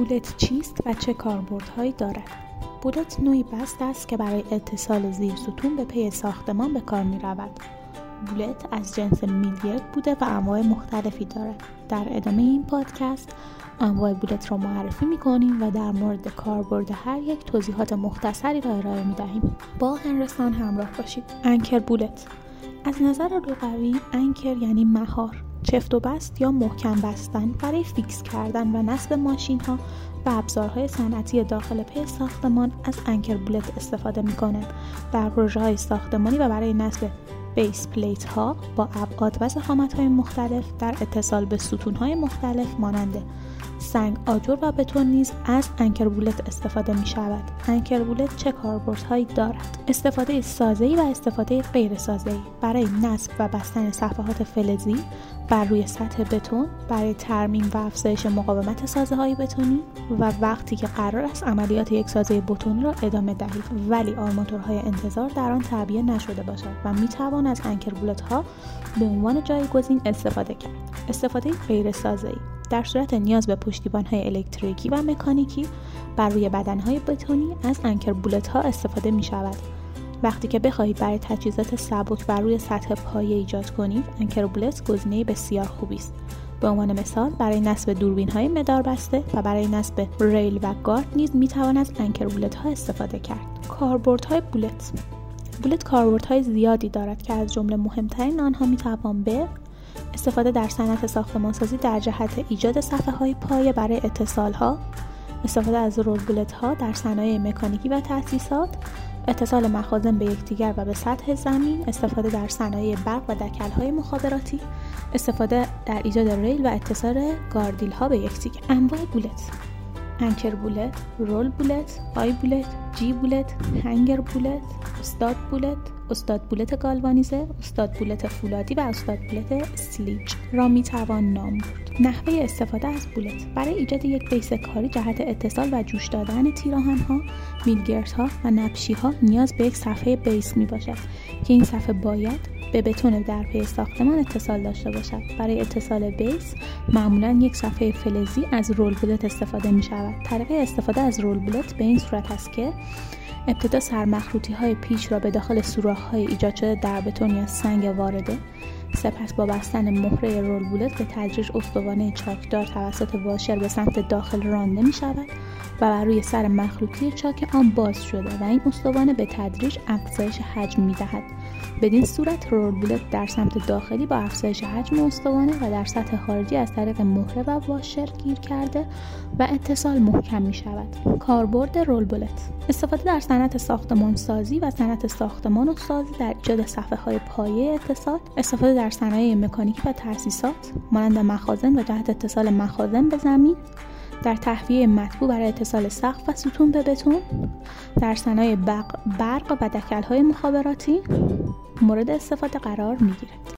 bolt چیست و چه کاربردهایی دارد bolt نوعی بست است که برای اتصال زیر ستون به پی ساختمان به کار می رود. bolt از جنس میلگرد بوده و انواع مختلفی دارد. در ادامه این پادکست انواع bolt را معرفی می کنیم و در مورد کاربرد هر یک توضیحات مختصری را ارائه می دهیم. با هنرستان همراه باشید. anchor bolt از نظر لغوی anchor یعنی مهار چفت و بست یا محکم بستن برای فیکس کردن و نصب ماشین ها و ابزارهای صنعتی داخل پی ساختمان از anchor bolt استفاده می در پروژه های ساختمانی و برای نصب base plate ها با ابعاد و ضخامت های مختلف در اتصال به ستون های مختلف مانند سنگ آجر و بتون نیز از anchor bolt استفاده می شود. anchor bolt چه کاربردهایی دارد؟ استفاده سازه‌ای و استفاده غیر سازه‌ای. برای نصب و بستن صفحات فلزی بر روی سطح بتون برای ترمیم و افزایش مقاومت سازه های بتونی و وقتی که قرار است عملیات یک سازه بتونی را ادامه دهید. ولی آرماتورهای انتظار در آن تعبیه نشده باشد و می از انکربولت ها به عنوان جایگزین استفاده کرد. استفاده غیر سازه ای در صورت نیاز به پشتیبان های الکتریکی و مکانیکی بر روی بدن های بتونی از انکر بولت ها استفاده می شود. وقتی که بخواهید برای تجهیزات سبک بر روی سطح پایه ایجاد کنید انکر بولت گزینه بسیار خوبی است. به عنوان مثال برای نصب دوربین های مدار بسته و برای نصب ریل و گارد نیز می توان از انکر بولت ها استفاده کرد. های بولت بولت های زیادی دارد که از جمله مهمترین آنها می توان به استفاده در صنعت ساختمانسازی در جهت ایجاد صفحه های پایه برای اتصال ها استفاده از رول بولت ها در صنایع مکانیکی و تأسیسات اتصال مخازن به یکدیگر و به سطح زمین استفاده در صنایع برق و دکل های مخابراتی استفاده در ایجاد ریل و اتصال گاردریل ها به یکدیگر. انواع bolt anchor bolt، roll bolt، eye bolt، J bolt، hanger bolt، stud bolt، stud bolt گالوانیزه، stud bolt فولادی و stud bolt سلیج را می توان نام برد. نحوه استفاده از bolt برای ایجاد یک base کاری جهت اتصال و جوش دادن تیراهن ها، میلگرد ها و نبشی ها نیاز به یک صفحه base می باشد که این صفحه باید به بتون در پی ساختمان اتصال داشته باشد. برای اتصال بیس معمولا یک صفحه فلزی از رول بولت استفاده می شود. طریقه استفاده از رول بولت به این صورت است که ابتدا سرمخروطی های پیچ را به داخل سوراخ های ایجاد شده در بتون یا سنگ وارده سپس با بستن مهره رول بولت به تدریج استوانه چاکدار توسط واشر به سمت داخل رانده می شود. و بر روی سر مخروطی چاک آن باز شده و این استوانه به تدریج افزایش حجم می دهد بدین صورت رول بولت در سمت داخلی با افزایش حجم استوانه و در سطح خارجی از طریق مهره و واشر گیر کرده و اتصال محکم می شود کاربرد رول بولت استفاده در صنعت ساختمان سازی و صنعت ساختمان و سازی در ایجاد صفحه های پایه اتصال استفاده در صنایع مکانیکی و تاسیسات مانند مخازن و جهت اتصال مخازن به زمین در تهویه مطبوع برای اتصال سقف و ستون به بتون در صنایع برق و دکل‌های مخابراتی مورد استفاده قرار می‌گیرد.